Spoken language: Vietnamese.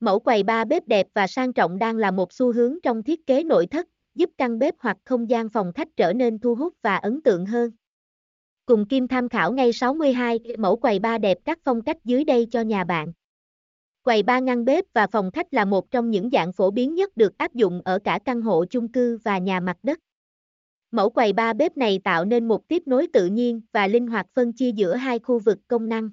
Mẫu quầy ba bếp đẹp và sang trọng đang là một xu hướng trong thiết kế nội thất, giúp căn bếp hoặc không gian phòng khách trở nên thu hút và ấn tượng hơn. Cùng Kim tham khảo ngay 62 mẫu quầy ba đẹp các phong cách dưới đây cho nhà bạn. Quầy ba ngăn bếp và phòng khách là một trong những dạng phổ biến nhất được áp dụng ở cả căn hộ chung cư và nhà mặt đất. Mẫu quầy ba bếp này tạo nên một tiếp nối tự nhiên và linh hoạt phân chia giữa hai khu vực công năng.